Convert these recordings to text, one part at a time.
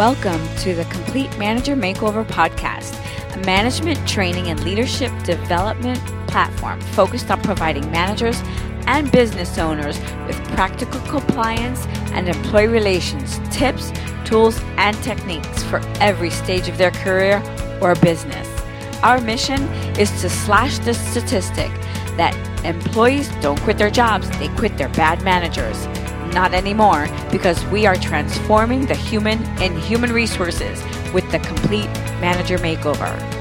Welcome to the Complete Manager Makeover Podcast, a management training and leadership development platform focused on providing managers and business owners with practical compliance and employee relations tips, tools, and techniques for every stage of their career or business. Our mission is to slash the statistic that employees don't quit their jobs, they quit their bad managers. Not anymore, because we are transforming the human in human resources with the complete manager makeover.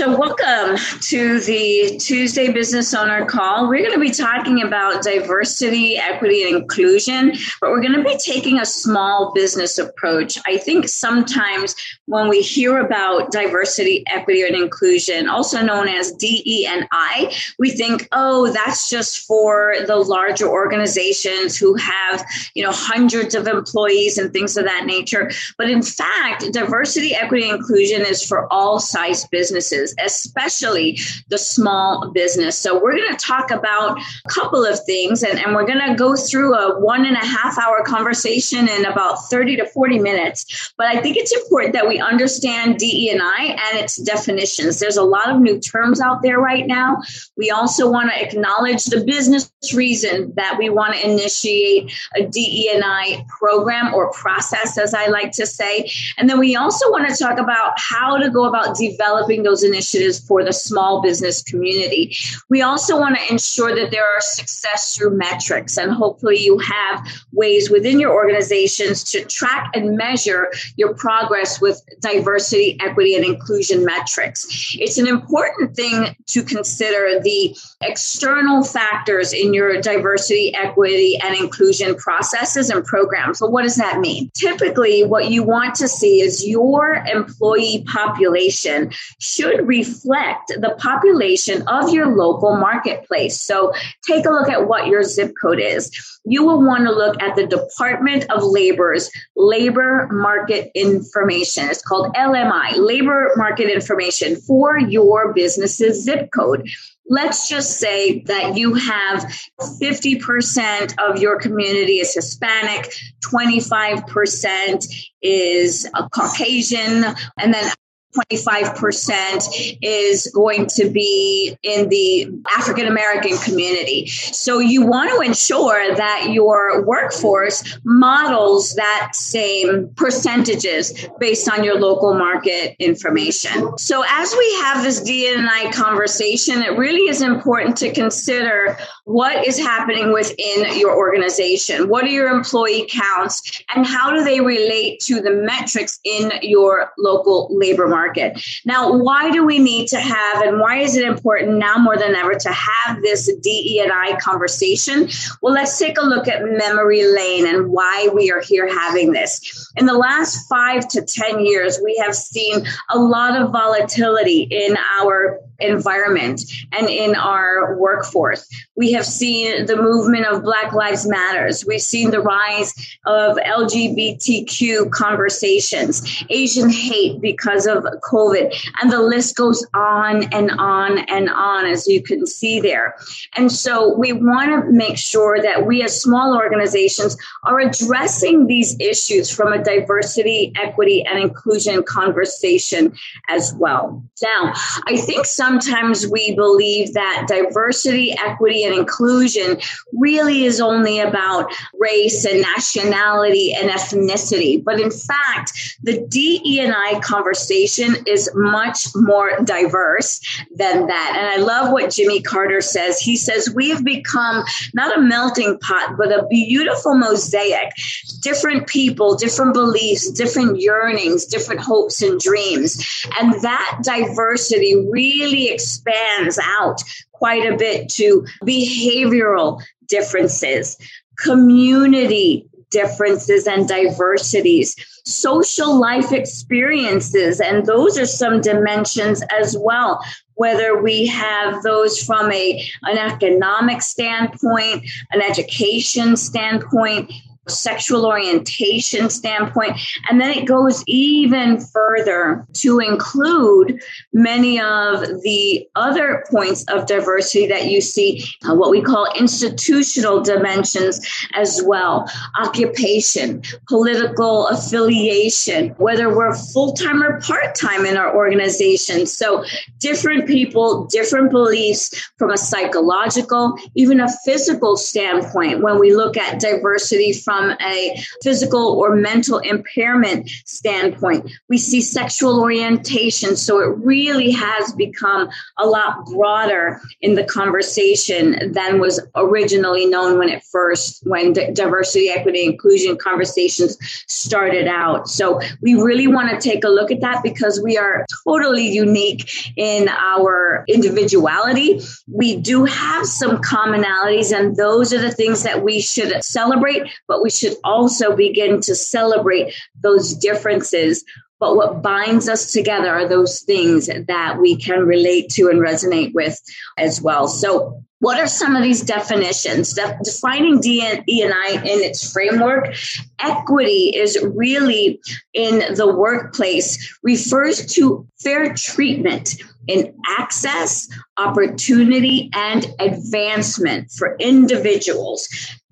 So, welcome to the Tuesday Business Owner Call. We're going to be talking about diversity, equity, and inclusion, but we're going to be taking a small business approach. I think sometimes when we hear about diversity, equity, and inclusion, also known as DE and I, we think, oh, that's just for the larger organizations who have, you know, hundreds of employees and things of that nature. But in fact, diversity, equity, and inclusion is for all size businesses businesses, especially the small business. So, we're going to talk about a couple of things and, and we're going to go through a one and a half hour conversation in about 30 to 40 minutes. But I think it's important that we understand DE&I and its definitions. There's a lot of new terms out there right now. We also want to acknowledge the business reason that we want to initiate a DE&I program or process, as I like to say. And then we also want to talk about how to go about developing those initiatives for the small business community. We also want to ensure that there are success through metrics, and hopefully, you have ways within your organizations to track and measure your progress with diversity, equity, and inclusion metrics. It's an important thing to consider the external factors in your diversity, equity, and inclusion processes and programs. So, what does that mean? Typically, what you want to see is your employee population should reflect the population of your local marketplace. So take a look at what your zip code is. You will want to look at the Department of Labor's labor market information. It's called LMI, labor market information for your business's zip code let's just say that you have 50% of your community is Hispanic, 25% is uh, Caucasian, and then 25% is going to be in the African American community. So you want to ensure that your workforce models that same percentages based on your local market information. So as we have this DNI conversation, it really is important to consider what is happening within your organization. What are your employee counts and how do they relate to the metrics in your local labor market? Now, why do we need to have, and why is it important now more than ever to have this DE and I conversation? Well, let's take a look at memory lane and why we are here having this. In the last five to 10 years, we have seen a lot of volatility in our environment and in our workforce. We have seen the movement of Black Lives Matters. We've seen the rise of LGBTQ conversations, Asian hate because of COVID, and the list goes on and on and on, as you can see there. And so we want to make sure that we as small organizations are addressing these issues from a diversity, equity, and inclusion conversation as well. Now, I think sometimes we believe that diversity, equity, and inclusion really is only about race and nationality and ethnicity. But in fact, the DE and I conversation is much more diverse than that. And I love what Jimmy Carter says. He says, We have become not a melting pot, but a beautiful mosaic. Different people, different beliefs, different yearnings, different hopes and dreams. And that diversity really expands out quite a bit to behavioral differences, community differences and diversities, social life experiences, and those are some dimensions as well. Whether we have those from a, an economic standpoint, an education standpoint, sexual orientation standpoint. And then it goes even further to include many of the other points of diversity that you see, uh, what we call institutional dimensions as well occupation, political affiliation, whether we're full time or part time in our organization. So, different people, different beliefs from a psychological, even a physical standpoint when we look at diversity from a physical or mental impairment standpoint. We see sexual orientation. So, it really has become a lot broader in the conversation than was originally known when it first, when diversity, equity, inclusion conversations started out. So we really want to take a look at that because we are totally unique in our individuality. We do have some commonalities, and those are the things that we should celebrate, but we should also begin to celebrate those differences but what binds us together are those things that we can relate to and resonate with as well. So what are some of these definitions? De- defining DNI in its framework, equity is really in the workplace refers to fair treatment in access, opportunity, and advancement for individuals.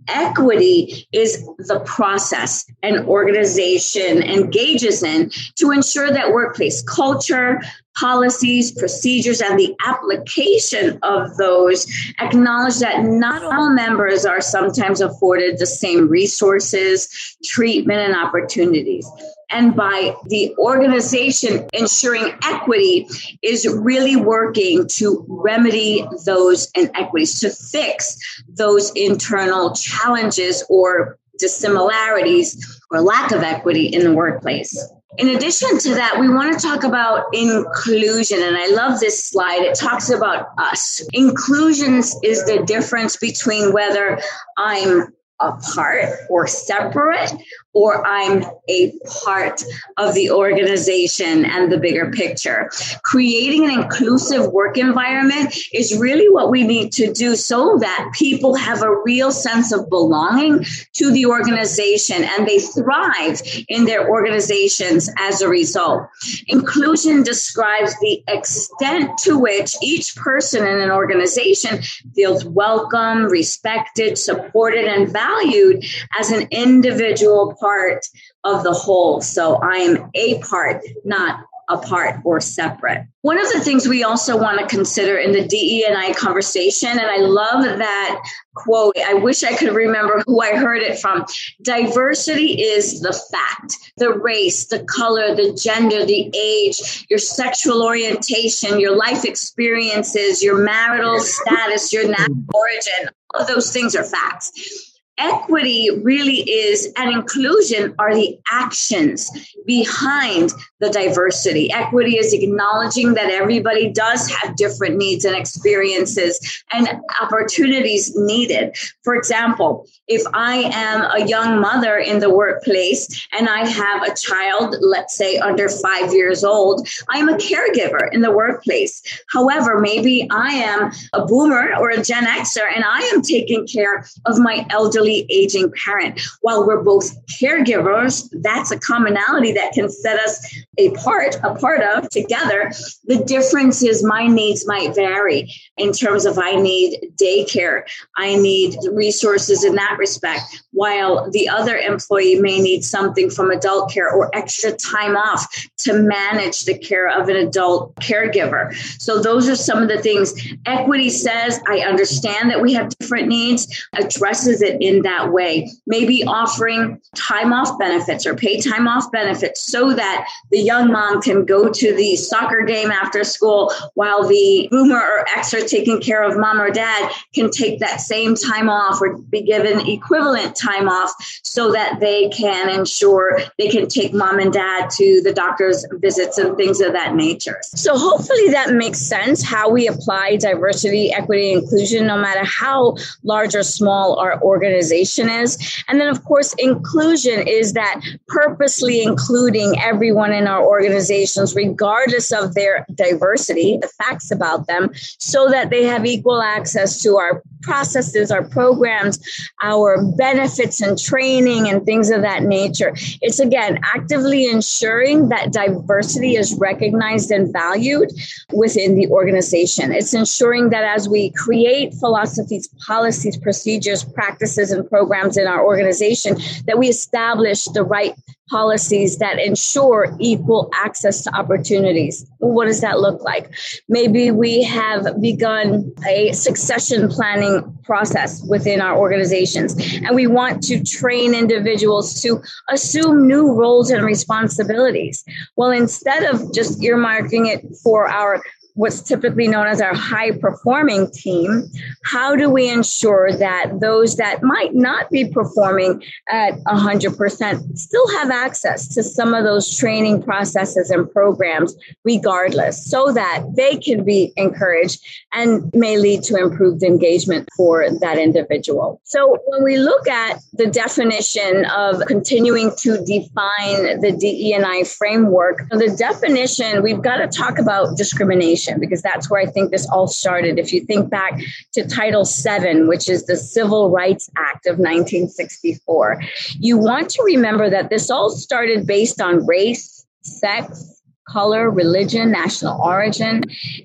Equity is the process an organization engages in to ensure that workplace culture, policies, procedures, and the application of those acknowledge that not all members are sometimes afforded the same resources, treatment, and opportunities. And by the organization ensuring equity is really working to remedy those inequities, to fix those internal challenges or dissimilarities or lack of equity in the workplace. In addition to that, we want to talk about inclusion. And I love this slide. It talks about us. Inclusions is the difference between whether I'm apart or separate or I'm a part of the organization and the bigger picture. Creating an inclusive work environment is really what we need to do so that people have a real sense of belonging to the organization and they thrive in their organizations as a result. Inclusion describes the extent to which each person in an organization feels welcome, respected, supported, and valued as an individual part part of the whole. So I am a part, not apart or separate. One of the things we also want to consider in the DE and I conversation, and I love that quote. I wish I could remember who I heard it from. Diversity is the fact, the race, the color, the gender, the age, your sexual orientation, your life experiences, your marital status, your national origin. All of those things are facts equity really is and inclusion are the actions behind the diversity. Equity is acknowledging that everybody does have different needs and experiences and opportunities needed. For example, if I am a young mother in the workplace and I have a child, let's say under five years old, I'm a caregiver in the workplace. However, maybe I am a boomer or a Gen Xer and I am taking care of my elderly aging parent. While we're both caregivers, that's a commonality that can set us a part, a part of together. The difference is my needs might vary in terms of I need daycare, I need resources in that respect, while the other employee may need something from adult care or extra time off to manage the care of an adult caregiver. So those are some of the things equity says I understand that we have different needs, addresses it in that way. Maybe offering time off benefits or pay time off benefits so that the young mom can go to the soccer game after school while the boomer or ex are taking care of mom or dad can take that same time off or be given equivalent time off so that they can ensure they can take mom and dad to the doctor's visits and things of that nature. So hopefully that makes sense how we apply diversity, equity, inclusion, no matter how large or small our organization organization is. And then, of course, inclusion is that purposely including everyone in our organizations, regardless of their diversity, the facts about them, so that they have equal access to our processes, our programs, our benefits and training and things of that nature. It's again actively ensuring that diversity is recognized and valued within the organization. It's ensuring that as we create philosophies, policies, procedures, practices, and programs in our organization, that we establish the right policies that ensure equal access to opportunities. What does that look like? Maybe we have begun a succession planning process within our organizations, and we want to train individuals to assume new roles and responsibilities. Well, instead of just earmarking it for our what's typically known as our high performing team, how do we ensure that those that might not be performing at 100% still have access to some of those training processes and programs regardless so that they can be encouraged and may lead to improved engagement for that individual. So when we look at the definition of continuing to define the DE&I framework, the definition, we've got to talk about discrimination because that's where I think this all started. If you think back to Title VII, which is the Civil Rights Act of 1964, you want to remember that this all started based on race, sex, color, religion, national origin,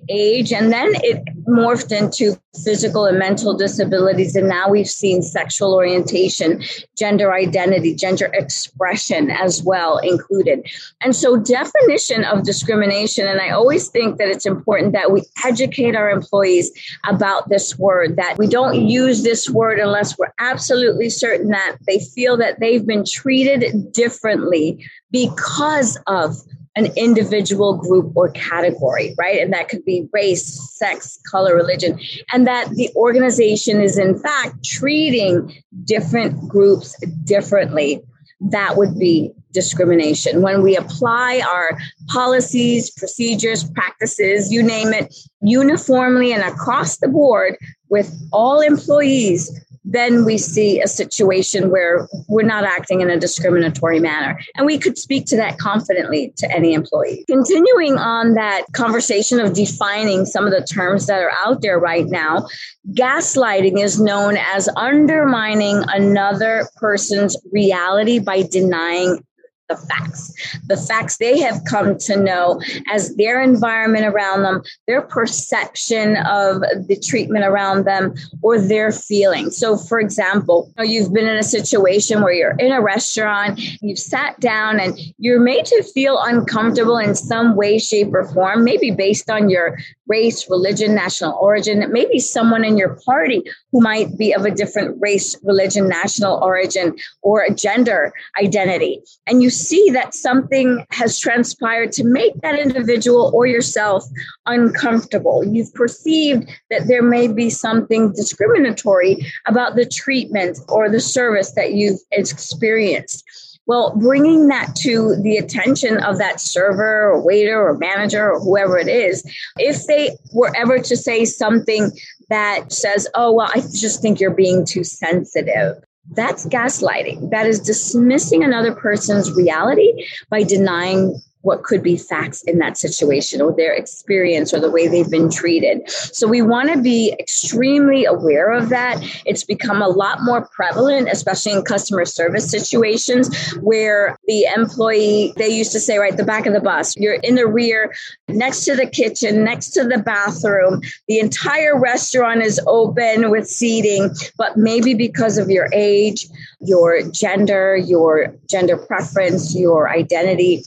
age, and then it morphed into physical and mental disabilities. And now we've seen sexual orientation, gender identity, gender expression as well included. And so, definition of discrimination, and I always think that it's important that we educate our employees about this word, that we don't use this word unless we're absolutely certain that they feel that they've been treated differently because of an individual group or category, right? And that could be race, sex, color, religion, and that the organization is in fact treating different groups differently. That would be discrimination. When we apply our policies, procedures, practices, you name it, uniformly and across the board with all employees then we see a situation where we're not acting in a discriminatory manner. And we could speak to that confidently to any employee. Continuing on that conversation of defining some of the terms that are out there right now, gaslighting is known as undermining another person's reality by denying the facts, the facts they have come to know as their environment around them, their perception of the treatment around them, or their feelings. So, for example, you've been in a situation where you're in a restaurant, you've sat down, and you're made to feel uncomfortable in some way, shape, or form, maybe based on your race, religion, national origin, maybe someone in your party who might be of a different race, religion, national origin, or a gender identity. And you see that something has transpired to make that individual or yourself uncomfortable. You've perceived that there may be something discriminatory about the treatment or the service that you've experienced. Well, bringing that to the attention of that server or waiter or manager or whoever it is, if they were ever to say something that says, oh, well, I just think you're being too sensitive. That's gaslighting. That is dismissing another person's reality by denying what could be facts in that situation or their experience or the way they've been treated. So we want to be extremely aware of that. It's become a lot more prevalent, especially in customer service situations where the employee, they used to say, right, the back of the bus, you're in the rear, next to the kitchen, next to the bathroom. The entire restaurant is open with seating, but maybe because of your age, your gender, your gender preference, your identity,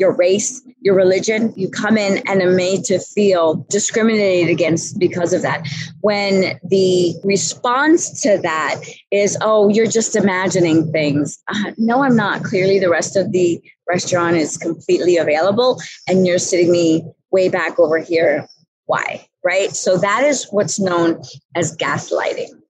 your race, your religion, you come in and are made to feel discriminated against because of that. When the response to that is, oh, you're just imagining things. Uh, no, I'm not. Clearly, the rest of the restaurant is completely available, and you're sitting me way back over here. Why? Right? So, that is what's known as gaslighting.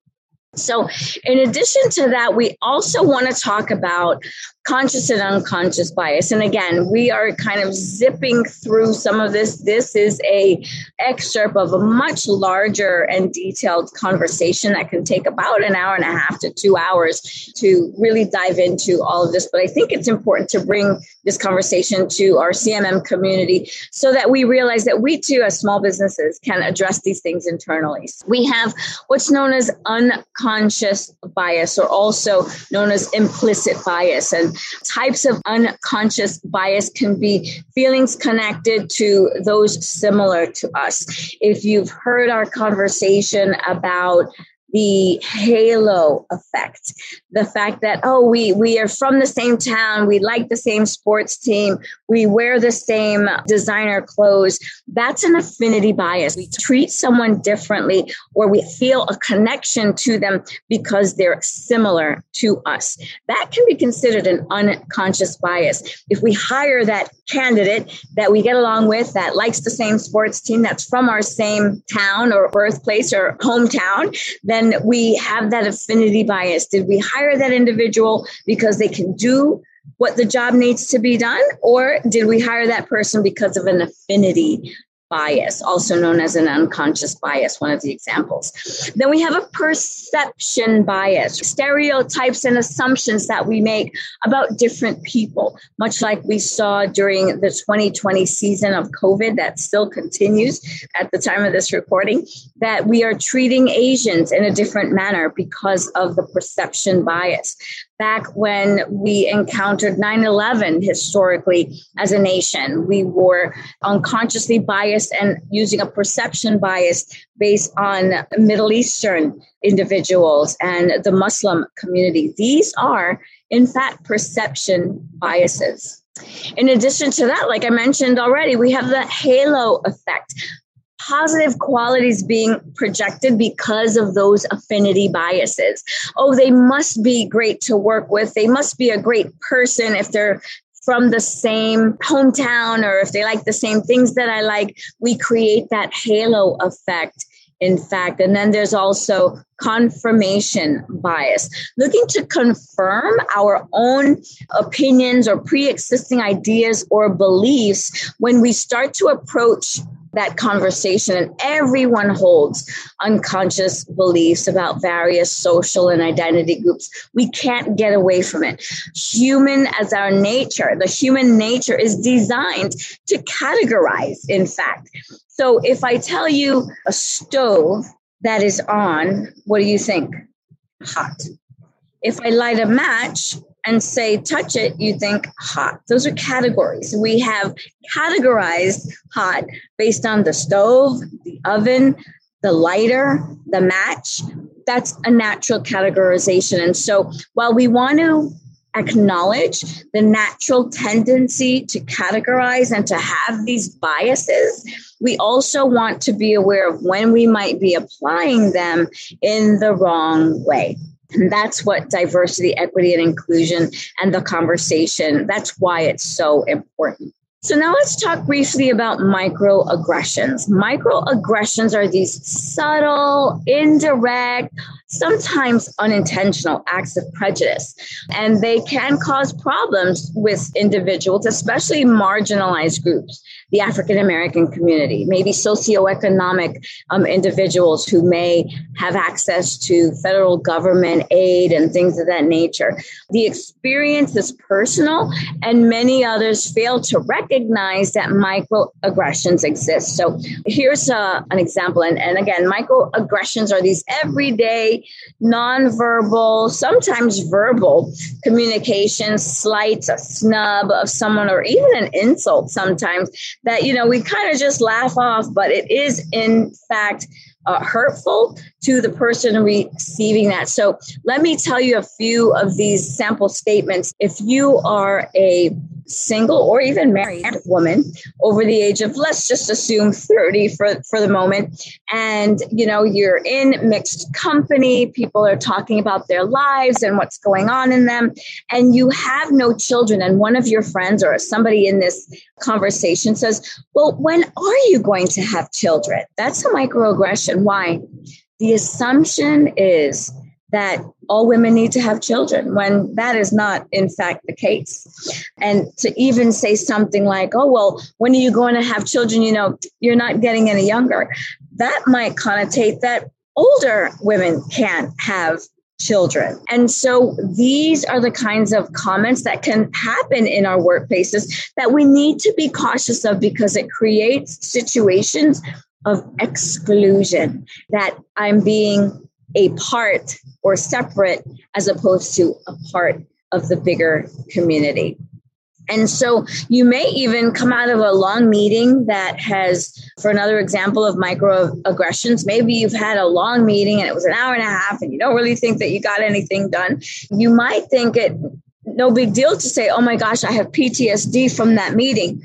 So, in addition to that, we also want to talk about conscious and unconscious bias. And again, we are kind of zipping through some of this. This is a excerpt of a much larger and detailed conversation that can take about an hour and a half to two hours to really dive into all of this. But I think it's important to bring this conversation to our CMM community so that we realize that we too, as small businesses, can address these things internally. We have what's known as unconscious bias, or also known as implicit bias. And types of unconscious bias can be feelings connected to those similar to us. If you've heard our conversation about the halo effect. The fact that oh we we are from the same town we like the same sports team we wear the same designer clothes. That's an affinity bias. We treat someone differently or we feel a connection to them because they're similar to us. That can be considered an unconscious bias. If we hire that candidate that we get along with that likes the same sports team that's from our same town or birthplace or hometown then then we have that affinity bias. Did we hire that individual because they can do what the job needs to be done? Or did we hire that person because of an affinity bias, also known as an unconscious bias, one of the examples. Then we have a perception bias, stereotypes and assumptions that we make about different people, much like we saw during the 2020 season of COVID that still continues at the time of this recording, that we are treating Asians in a different manner because of the perception bias back when we encountered 9 11 historically as a nation. We were unconsciously biased and using a perception bias based on Middle Eastern individuals and the Muslim community. These are, in fact, perception biases. In addition to that, like I mentioned already, we have the halo effect positive qualities being projected because of those affinity biases. Oh, they must be great to work with. They must be a great person if they're from the same hometown or if they like the same things that I like. We create that halo effect in fact. And then there's also confirmation bias, looking to confirm our own opinions or pre existing ideas or beliefs when we start to approach that conversation and everyone holds unconscious beliefs about various social and identity groups. We can't get away from it. Human as our nature the human nature is designed to categorize in fact. So if i tell you a stove that is on what do you think? Hot. If i light a match and say touch it, you think hot. Those are categories. We have categorized hot based on the stove, the oven, the lighter, the match. That's a natural categorization. And so while we want to acknowledge the natural tendency to categorize and to have these biases, we also want to be aware of when we might be applying them in the wrong way. And that's what diversity, equity, and inclusion and the conversation, that's why it's so important. So now let's talk briefly about microaggressions. Microaggressions are these subtle, indirect, sometimes unintentional acts of prejudice. And they can cause problems with individuals, especially marginalized groups, the African American community, maybe socioeconomic um, individuals who may have access to federal government aid and things of that nature. The experience is personal, and many others fail to recognize that microaggressions exist. So here's uh, an example. And, and again, microaggressions are these everyday nonverbal, sometimes verbal communication, slights, a snub of someone, or even an insult sometimes that, you know, we kind of just laugh off, but it is in fact uh, hurtful to the person receiving that. So let me tell you a few of these sample statements. If you are a single or even married woman over the age of let's just assume 30 for for the moment and you know you're in mixed company people are talking about their lives and what's going on in them and you have no children and one of your friends or somebody in this conversation says well when are you going to have children that's a microaggression why the assumption is that all women need to have children when that is not in fact the case. And to even say something like oh well when are you going to have children? You know you're not getting any younger. That might connotate that older women can't have children. And so these are the kinds of comments that can happen in our workplaces that we need to be cautious of because it creates situations of exclusion that I'm being a part or separate as opposed to a part of the bigger community. And so you may even come out of a long meeting that has, for another example of microaggressions, maybe you've had a long meeting and it was an hour and a half and you don't really think that you got anything done. You might think it no big deal to say, oh my gosh, I have PTSD from that meeting.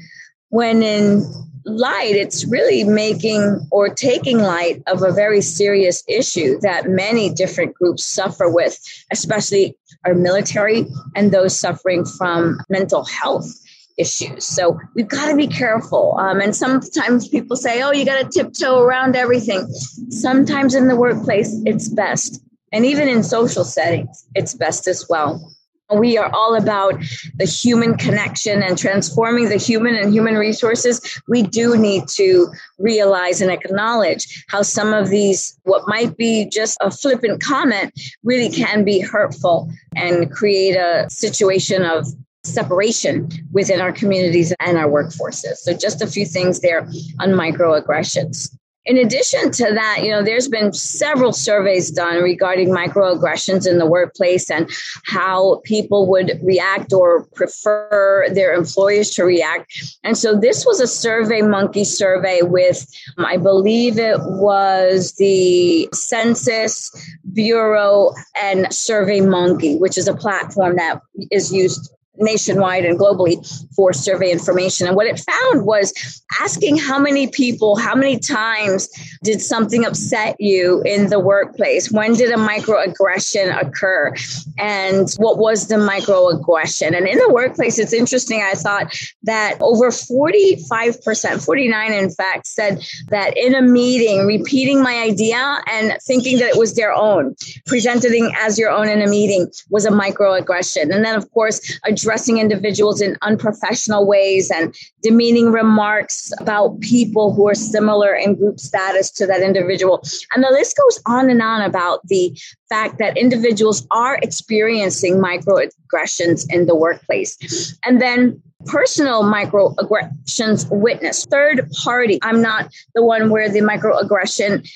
When in light, it's really making or taking light of a very serious issue that many different groups suffer with, especially our military and those suffering from mental health issues. So we've got to be careful. Um, and sometimes people say, oh, you got to tiptoe around everything. Sometimes in the workplace, it's best. And even in social settings, it's best as well. We are all about the human connection and transforming the human and human resources. We do need to realize and acknowledge how some of these, what might be just a flippant comment, really can be hurtful and create a situation of separation within our communities and our workforces. So, just a few things there on microaggressions. In addition to that, you know, there's been several surveys done regarding microaggressions in the workplace and how people would react or prefer their employers to react. And so this was a survey monkey survey with, um, I believe it was the Census Bureau and Survey Monkey, which is a platform that is used nationwide and globally for survey information. And what it found was asking how many people, how many times did something upset you in the workplace? When did a microaggression occur? And what was the microaggression? And in the workplace, it's interesting. I thought that over 45%, 49 in fact, said that in a meeting, repeating my idea and thinking that it was their own, presenting as your own in a meeting was a microaggression. And then, of course, a addressing individuals in unprofessional ways and demeaning remarks about people who are similar in group status to that individual. And the list goes on and on about the fact that individuals are experiencing microaggressions in the workplace. And then personal microaggressions witness third party i'm not the one where the microaggression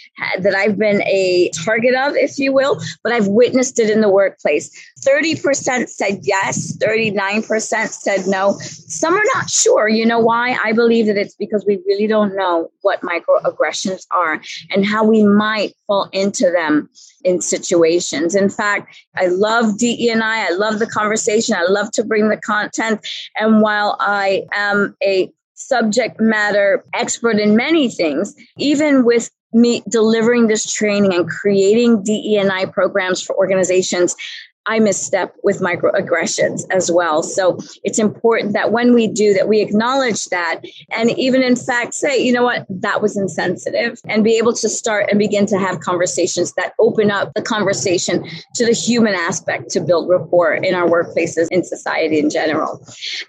that i've been a target of if you will but i've witnessed it in the workplace 30% said yes 39% said no some are not sure you know why i believe that it's because we really don't know what microaggressions are and how we might fall into them in situations. In fact, I love DE and I. I love the conversation. I love to bring the content. And while I am a subject matter expert in many things, even with me delivering this training and creating DE and I programs for organizations, I misstep with microaggressions as well. So it's important that when we do that, we acknowledge that and even in fact say, you know what, that was insensitive and be able to start and begin to have conversations that open up the conversation to the human aspect to build rapport in our workplaces in society in general.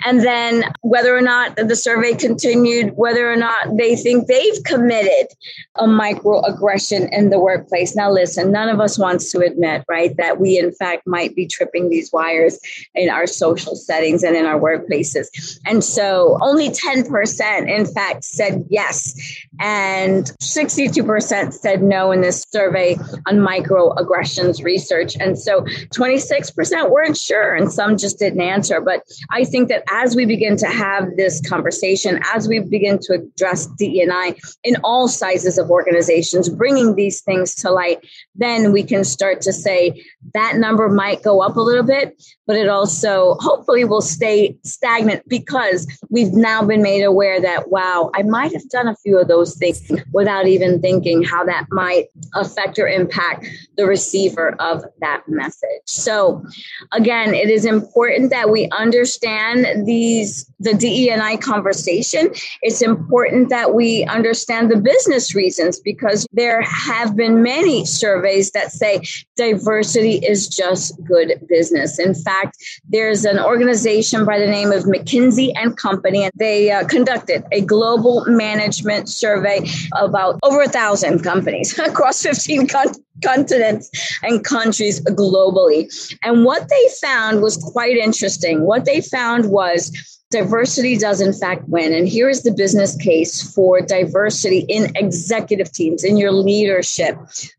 And then whether or not the survey continued, whether or not they think they've committed a microaggression in the workplace. Now listen, none of us wants to admit, right, that we in fact might might be tripping these wires in our social settings and in our workplaces. And so only 10%, in fact, said yes. And 62% said no in this survey on microaggressions research. And so 26% weren't sure, and some just didn't answer. But I think that as we begin to have this conversation, as we begin to address DEI in all sizes of organizations, bringing these things to light, then we can start to say that number might go up a little bit, but it also hopefully will stay stagnant because we've now been made aware that, wow, I might have done a few of those things without even thinking how that might affect or impact the receiver of that message. So, again, it is important that we understand these the DE&I conversation, it's important that we understand the business reasons because there have been many surveys that say diversity is just good business. In fact, there's an organization by the name of McKinsey and Company, and they uh, conducted a global management survey about over a thousand companies across 15 countries continents and countries globally. And what they found was quite interesting. What they found was diversity does in fact win. And here is the business case for diversity in executive teams, in your leadership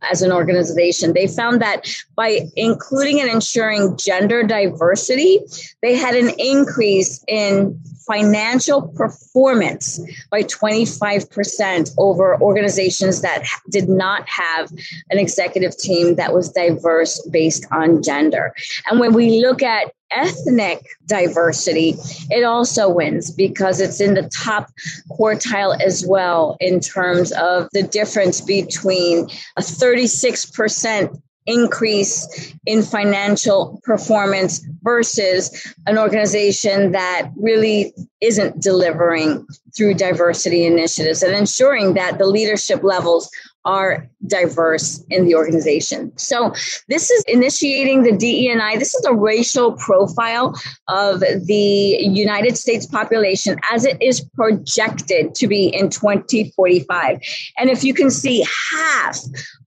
as an organization. They found that by including and ensuring gender diversity, they had an increase in financial performance by 25% over organizations that did not have an executive team that was diverse based on gender. And when we look at ethnic diversity, it also wins because it's in the top quartile as well in terms of the difference between a 36% increase in financial performance versus an organization that really isn't delivering through diversity initiatives and ensuring that the leadership levels are diverse in the organization. So this is initiating the DEI. This is a racial profile of the United States population as it is projected to be in 2045. And if you can see half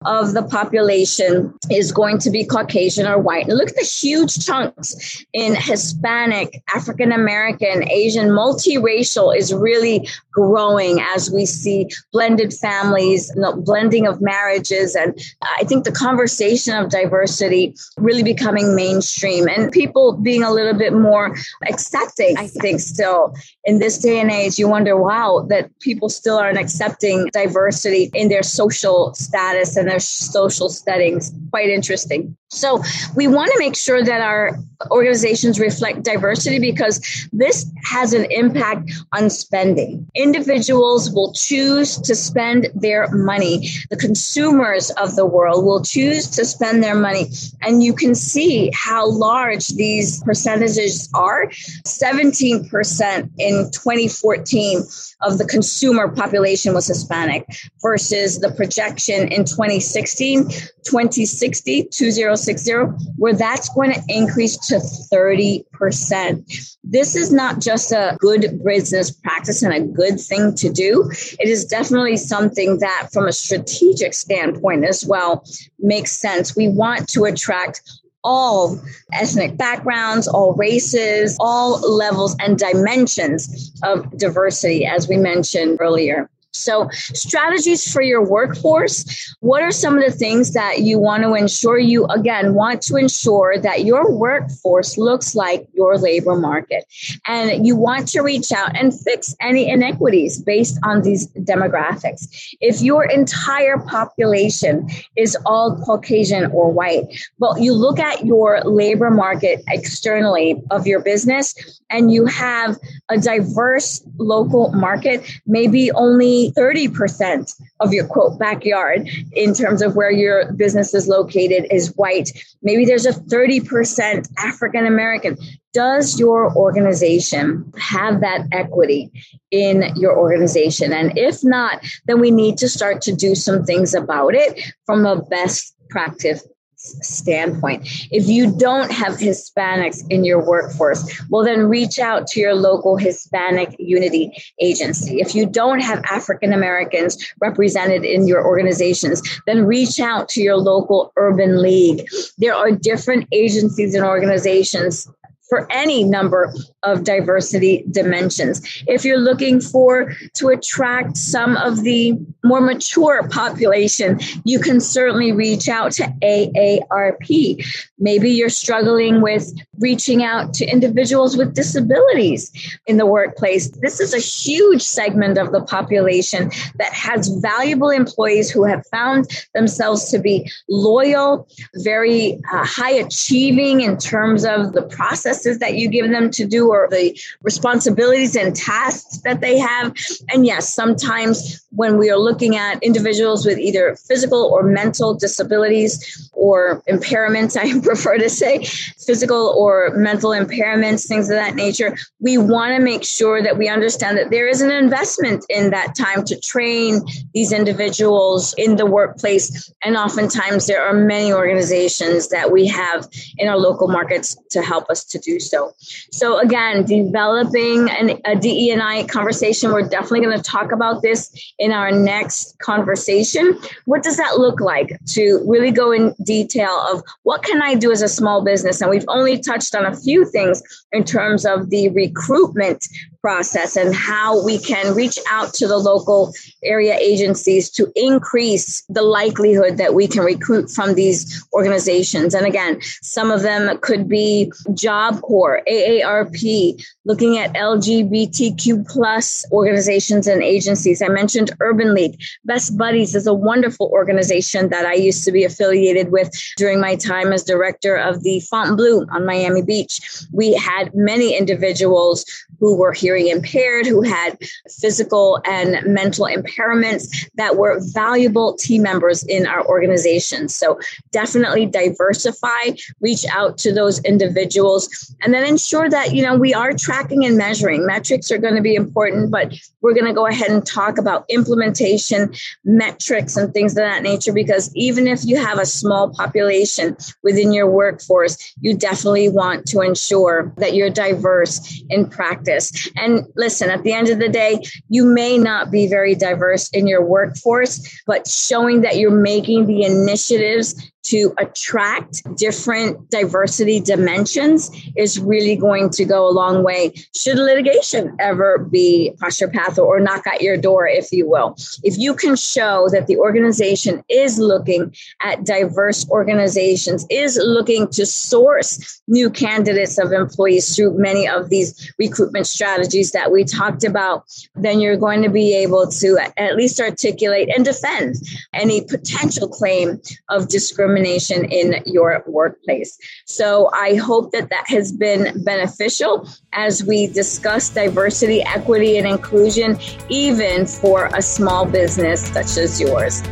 of the population is going to be Caucasian or white. And look at the huge chunks in Hispanic, African American, Asian, multiracial is really growing as we see blended families, the blending of marriages. And I think the conversation of diversity really becoming mainstream and people being a little bit more accepting, I think, still in this day and age, you wonder, wow, that people still aren't accepting diversity in their social status and their social settings. Quite interesting. So we want to make sure that our organizations reflect diversity because this has an impact on spending. Individuals will choose to spend their money. The consumers of the world will choose to spend their money. And you can see how large these percentages are. 17% in 2014 of the consumer population was Hispanic versus the projection in 2016, 2060, 2060, where that's going to increase to 30%. This is not just a good business practice and a good thing to do. It is definitely something that, from a strategic standpoint as well, makes sense. We want to attract all ethnic backgrounds, all races, all levels and dimensions of diversity, as we mentioned earlier. So, strategies for your workforce. What are some of the things that you want to ensure? You, again, want to ensure that your workforce looks like your labor market. And you want to reach out and fix any inequities based on these demographics. If your entire population is all Caucasian or white, but you look at your labor market externally of your business and you have a diverse local market, maybe only 30% of your quote backyard in terms of where your business is located is white. Maybe there's a 30% African American. Does your organization have that equity in your organization? And if not, then we need to start to do some things about it from a best practice standpoint. If you don't have Hispanics in your workforce, well, then reach out to your local Hispanic Unity Agency. If you don't have African Americans represented in your organizations, then reach out to your local Urban League. There are different agencies and organizations for any number of diversity dimensions. If you're looking for to attract some of the more mature population, you can certainly reach out to AARP. Maybe you're struggling with reaching out to individuals with disabilities in the workplace. This is a huge segment of the population that has valuable employees who have found themselves to be loyal, very uh, high achieving in terms of the process processes that you give them to do or the responsibilities and tasks that they have. And yes, sometimes when we are looking at individuals with either physical or mental disabilities or impairments, I prefer to say physical or mental impairments, things of that nature, we want to make sure that we understand that there is an investment in that time to train these individuals in the workplace. And oftentimes there are many organizations that we have in our local markets to help us to do so. So again, developing an, a DE&I conversation, we're definitely going to talk about this in our next conversation. What does that look like to really go in detail of what can I do as a small business? And we've only touched on a few things in terms of the recruitment process and how we can reach out to the local area agencies to increase the likelihood that we can recruit from these organizations. And again, some of them could be Job Corps, AARP, looking at LGBTQ plus organizations and agencies. I mentioned Urban League. Best Buddies is a wonderful organization that I used to be affiliated with during my time as director of the Fontainebleau on Miami Beach. We had many individuals who were hearing impaired, who had physical and mental impairments that were valuable team members in our organization. So definitely diversify, reach out to those individuals, and then ensure that, you know, we are tracking and measuring. Metrics are going to be important, but we're going to go ahead and talk about implementation metrics and things of that nature because even if you have a small population within your workforce, you definitely want to ensure that you're diverse in practice. And listen, at the end of the day, you may not be very diverse in your workforce, but showing that you're making the initiatives to attract different diversity dimensions is really going to go a long way. Should litigation ever be your path or knock at your door, if you will, if you can show that the organization is looking at diverse organizations, is looking to source new candidates of employees through many of these recruitment strategies that we talked about, then you're going to be able to at least articulate and defend any potential claim of discrimination discrimination in your workplace. So I hope that that has been beneficial as we discuss diversity, equity, and inclusion, even for a small business such as yours.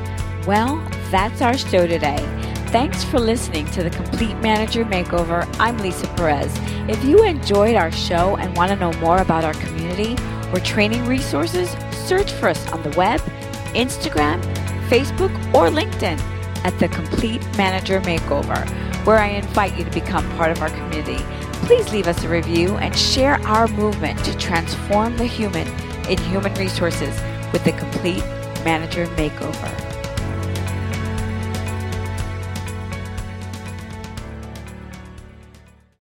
Well, that's our show today. Thanks for listening to the Complete Manager Makeover. I'm Lisa Perez. If you enjoyed our show and want to know more about our community or training resources, search for us on the web, Instagram, Facebook, or LinkedIn at the Complete Manager Makeover, where I invite you to become part of our community. Please leave us a review and share our movement to transform the human in human resources with the Complete Manager Makeover.